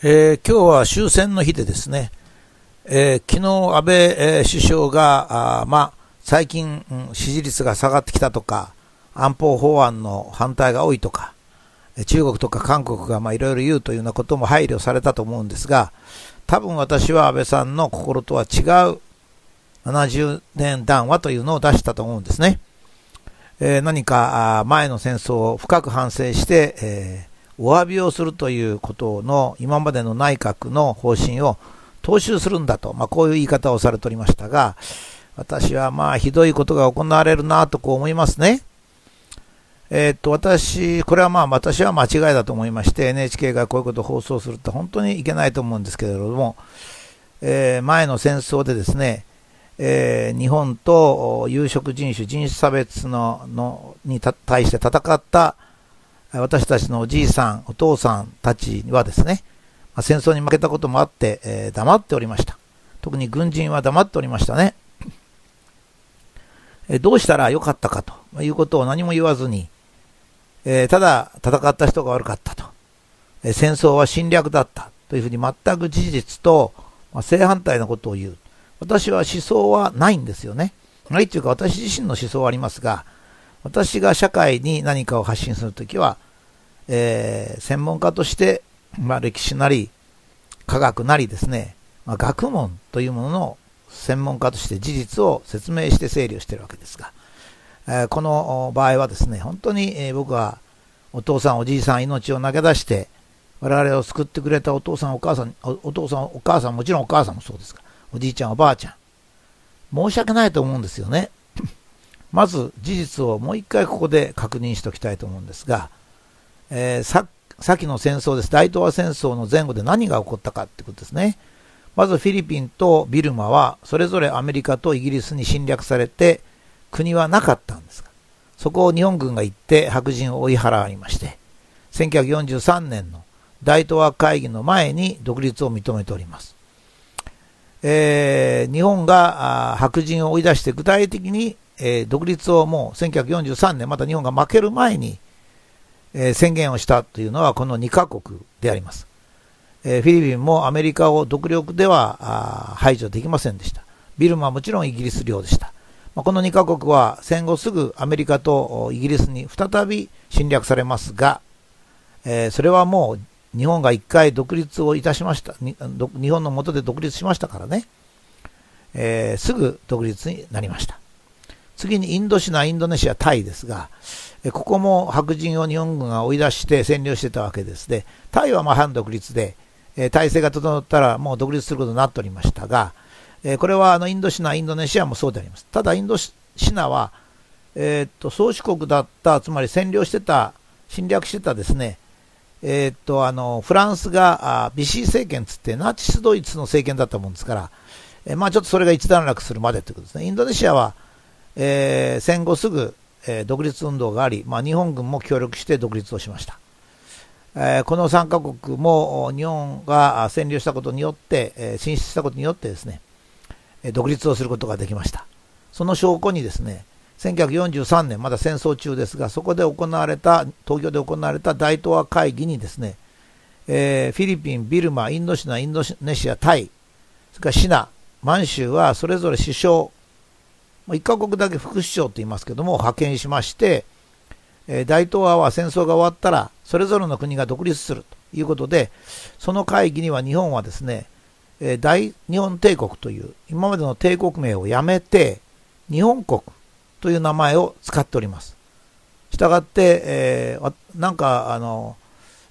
えー、今日は終戦の日でですね、えー、昨日安倍、えー、首相が、あまあ、最近、うん、支持率が下がってきたとか、安保法案の反対が多いとか、中国とか韓国がいろいろ言うというようなことも配慮されたと思うんですが、多分私は安倍さんの心とは違う70年談話というのを出したと思うんですね。えー、何か前の戦争を深く反省して、えお詫びをするということの今までの内閣の方針を踏襲するんだと、まあ、こういう言い方をされておりましたが、私はまあひどいことが行われるなとこう思いますね。えー、っと、私、これはまあ私は間違いだと思いまして、NHK がこういうことを放送するって本当にいけないと思うんですけれども、えー、前の戦争でですね、えー、日本と有色人種、人種差別ののに対して戦った私たちのおじいさん、お父さんたちはですね、ま、戦争に負けたこともあって、えー、黙っておりました。特に軍人は黙っておりましたね。えどうしたらよかったかということを何も言わずに、えー、ただ戦った人が悪かったと、え戦争は侵略だったというふうに全く事実と、まあ、正反対のことを言う。私は思想はないんですよね。ないというか私自身の思想はありますが、私が社会に何かを発信するときは、えー、専門家として、まあ、歴史なり、科学なりですね、まあ、学問というものの専門家として事実を説明して整理をしているわけですが、えー、この場合はですね、本当に、えー、僕はお父さん、おじいさん、命を投げ出して、我々を救ってくれたお父さん、お母さん、お父さん、お母さん、もちろんお母さんもそうですが、おじいちゃん、おばあちゃん、申し訳ないと思うんですよね。まず事実をもう一回ここで確認しておきたいと思うんですが、えー、さ先の戦争です。大東亜戦争の前後で何が起こったかってことですね。まずフィリピンとビルマはそれぞれアメリカとイギリスに侵略されて国はなかったんですが、そこを日本軍が行って白人を追い払いまして、1943年の大東亜会議の前に独立を認めております。えー、日本が白人を追い出して具体的にえー、独立をもう1943年、また日本が負ける前に、えー、宣言をしたというのはこの2カ国であります。えー、フィリピンもアメリカを独力では排除できませんでした。ビルマはもちろんイギリス領でした。まあ、この2カ国は戦後すぐアメリカとイギリスに再び侵略されますが、えそれはもう日本が1回独立をいたしました。日本の下で独立しましたからね、えすぐ独立になりました。次にインドシナ、インドネシア、タイですが、ここも白人を日本軍が追い出して占領してたわけですで、タイはま反独立で、体制が整ったらもう独立することになっておりましたが、これはあのインドシナ、インドネシアもそうであります。ただ、インドシナは、えー、っと、宗主国だった、つまり占領してた、侵略してたですね、えー、っと、あの、フランスが、ビシー政権つって、ナチスドイツの政権だったもんですから、えー、まあちょっとそれが一段落するまでということですね。インドネシアは、えー、戦後すぐ、えー、独立運動があり、まあ、日本軍も協力して独立をしました。えー、この3カ国も日本が占領したことによって、えー、進出したことによってですね、独立をすることができました。その証拠にですね、1943年、まだ戦争中ですが、そこで行われた、東京で行われた大東亜会議にですね、えー、フィリピン、ビルマ、インドシナ、インドネシア、タイ、それからシナ、満州はそれぞれ首相、1カ国だけ副首相と言いますけども、派遣しまして、え大東亜は戦争が終わったら、それぞれの国が独立するということで、その会議には日本はですね、え大日本帝国という今までの帝国名をやめて、日本国という名前を使っております。したがって、えー、なんかあの、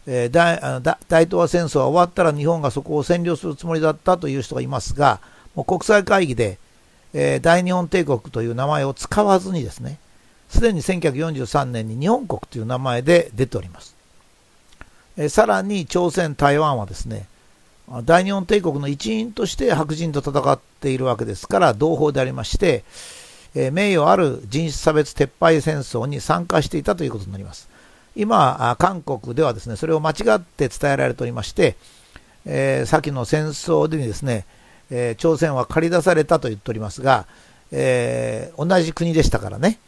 え、大大東亜戦争が終わったら日本がそこを占領するつもりだったという人がいますが、もう国際会議でえー、大日本帝国という名前を使わずにですね、すでに1943年に日本国という名前で出ております。えー、さらに朝鮮、台湾はですね、大日本帝国の一員として白人と戦っているわけですから、同胞でありまして、えー、名誉ある人種差別撤廃戦争に参加していたということになります。今、韓国ではですね、それを間違って伝えられておりまして、えー、先の戦争でですね、えー、朝鮮は借り出されたと言っておりますが、えー、同じ国でしたからね、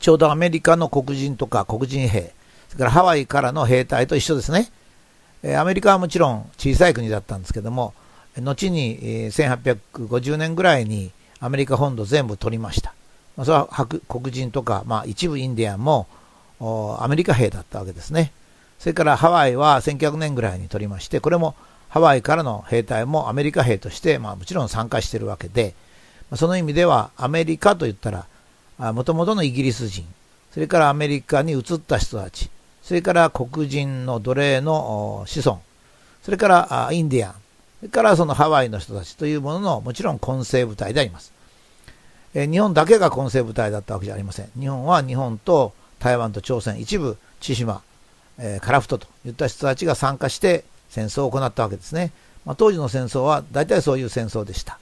ちょうどアメリカの黒人とか黒人兵、それからハワイからの兵隊と一緒ですね。アメリカはもちろん小さい国だったんですけども、後に1850年ぐらいにアメリカ本土全部取りました。まあ、それは白黒人とか、まあ、一部インディアンもアメリカ兵だったわけですね。それからハワイは1900年ぐらいに取りまして、これもハワイからの兵隊もアメリカ兵として、まあ、もちろん参加しているわけで、その意味ではアメリカといったら、もともとのイギリス人、それからアメリカに移った人たち、それから黒人の奴隷の子孫、それからインディアン、それからそのハワイの人たちというもののもちろん混成部隊であります。え日本だけが混成部隊だったわけじゃありません。日本は日本と台湾と朝鮮、一部千島、えー、カラフトといった人たちが参加して戦争を行ったわけですね。まあ、当時の戦争は大体そういう戦争でした。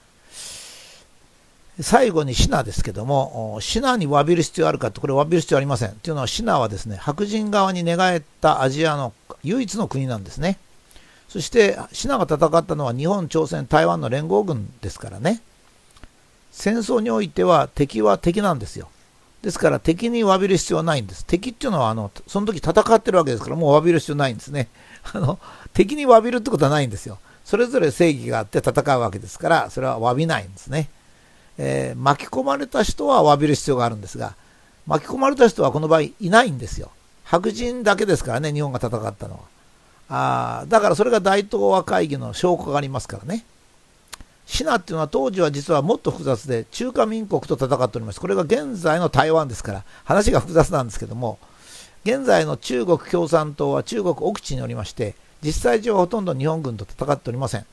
最後にシナですけども、シナに詫びる必要あるかって、これ詫びる必要ありません。というのはシナはですね、白人側に寝返ったアジアの唯一の国なんですね。そして、シナが戦ったのは日本、朝鮮、台湾の連合軍ですからね。戦争においては敵は敵なんですよ。ですから敵に詫びる必要はないんです。敵っていうのはあのその時戦ってるわけですからもう詫びる必要ないんですね。あの敵に詫びるってことはないんですよ。それぞれ正義があって戦うわけですからそれは詫びないんですね。えー、巻き込まれた人は詫びる必要があるんですが巻き込まれた人はこの場合いないんですよ。白人だけですからね日本が戦ったのは。あだからそれが大東亜会議の証拠がありますからね。シナっていうのは当時は実はもっと複雑で中華民国と戦っております。これが現在の台湾ですから話が複雑なんですけども現在の中国共産党は中国奥地におりまして実際上はほとんど日本軍と戦っておりません。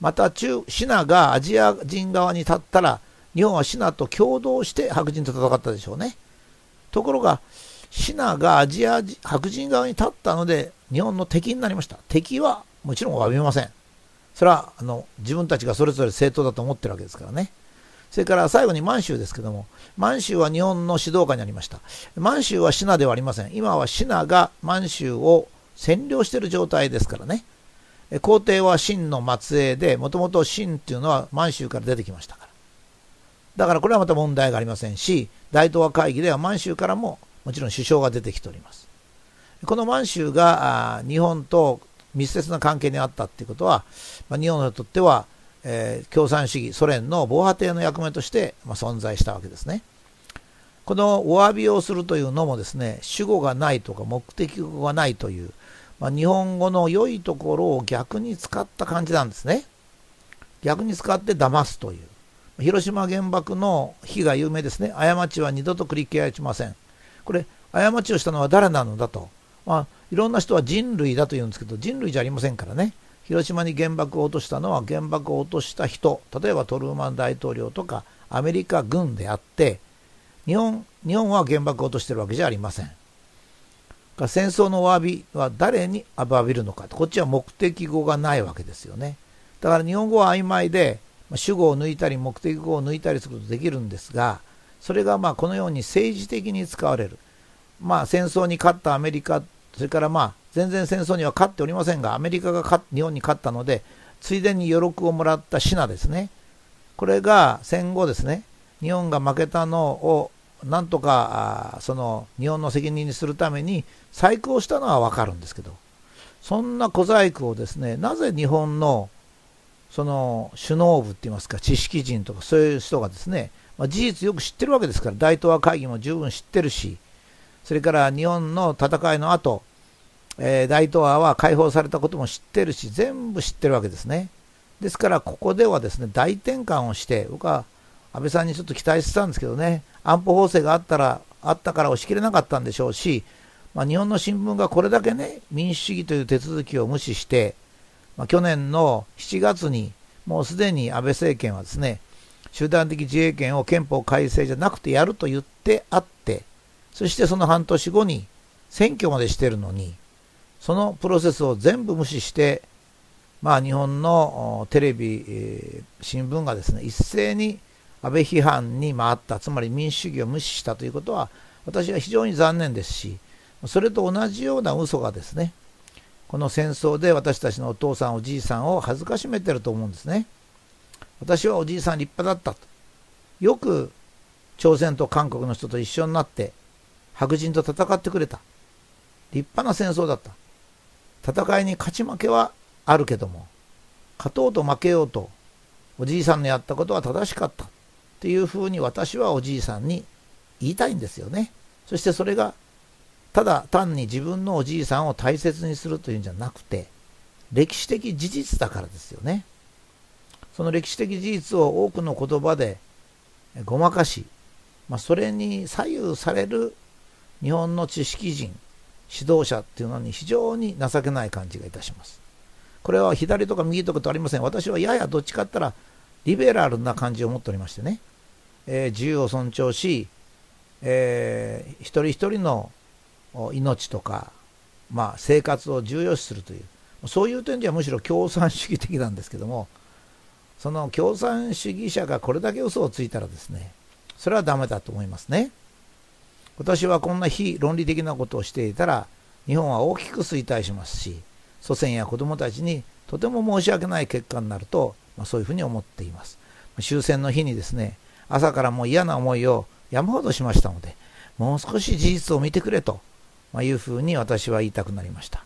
また中シナがアジア人側に立ったら日本はシナと共同して白人と戦ったでしょうね。ところがシナがアジア白人側に立ったので日本の敵になりました。敵はもちろん詫びません。それはあの自分たちがそれぞれ正当だと思ってるわけですからね。それから最後に満州ですけども、満州は日本の指導下にありました。満州はシナではありません。今はシナが満州を占領している状態ですからね。皇帝は秦の末裔で、もともと秦っていうのは満州から出てきましたから。だからこれはまた問題がありませんし、大東亜会議では満州からももちろん首相が出てきております。この満州が日本と密接な関係にあったということは、まあ、日本にとっては、えー、共産主義、ソ連の防波堤の役目として、まあ、存在したわけですね。このお詫びをするというのもですね、主語がないとか目的語がないという、まあ、日本語の良いところを逆に使った感じなんですね。逆に使って騙すという。広島原爆の日が有名ですね。過ちは二度と繰り返しません。これ、過ちをしたのは誰なのだと。まあ、いろんな人は人類だと言うんですけど、人類じゃありませんからね。広島に原爆を落としたのは原爆を落とした人、例えばトルーマン大統領とかアメリカ軍であって、日本日本は原爆を落としてるわけじゃありません。戦争のお詫びは誰に詫びるのかこっちは目的語がないわけですよね。だから日本語は曖昧で、主語を抜いたり目的語を抜いたりすることできるんですが、それがまあこのように政治的に使われる。まあ戦争に勝ったアメリカそれからまあ全然戦争には勝っておりませんが、アメリカが日本に勝ったので、ついでに余力をもらった品ですね。これが戦後ですね、日本が負けたのをなんとかその日本の責任にするために細工をしたのはわかるんですけど、そんな小細工をですね、なぜ日本のその首脳部って言いますか、知識人とかそういう人がですね、まあ、事実よく知ってるわけですから、大東亜会議も十分知ってるし、それから日本の戦いの後、えー、大東亜は解放されたことも知ってるし、全部知ってるわけですね。ですから、ここではですね、大転換をして、僕は安倍さんにちょっと期待してたんですけどね、安保法制があったら、あったから押し切れなかったんでしょうし、まあ、日本の新聞がこれだけね、民主主義という手続きを無視して、まあ、去年の7月に、もうすでに安倍政権はですね、集団的自衛権を憲法改正じゃなくてやると言ってあって、そしてその半年後に選挙までしてるのに、そのプロセスを全部無視して、まあ、日本のテレビ、新聞がですね、一斉に安倍批判に回った、つまり民主主義を無視したということは、私は非常に残念ですし、それと同じような嘘がですね、この戦争で私たちのお父さん、おじいさんを恥ずかしめてると思うんですね。私はおじいさん立派だったと。よく朝鮮と韓国の人と一緒になって白人と戦ってくれた。立派な戦争だった。戦いに勝ち負けはあるけども、勝とうと負けようと、おじいさんのやったことは正しかったっていうふうに私はおじいさんに言いたいんですよね。そしてそれが、ただ単に自分のおじいさんを大切にするというんじゃなくて、歴史的事実だからですよね。その歴史的事実を多くの言葉でごまかし、まあ、それに左右される日本の知識人、指導者っていうのに非常に情けない感じがいたします。これは左とか右とかとありません。私はややどっちかったらリベラルな感じを持っておりましてね、えー、自由を尊重し、えー、一人一人の命とか、まあ、生活を重要視するという、そういう点ではむしろ共産主義的なんですけども、その共産主義者がこれだけ嘘をついたらですね、それはダメだと思いますね。私はこんな非論理的なことをしていたら、日本は大きく衰退しますし、祖先や子どもたちにとても申し訳ない結果になると、まあ、そういうふうに思っています。終戦の日にですね、朝からもう嫌な思いを山ほどしましたので、もう少し事実を見てくれと、まいうふうに私は言いたくなりました。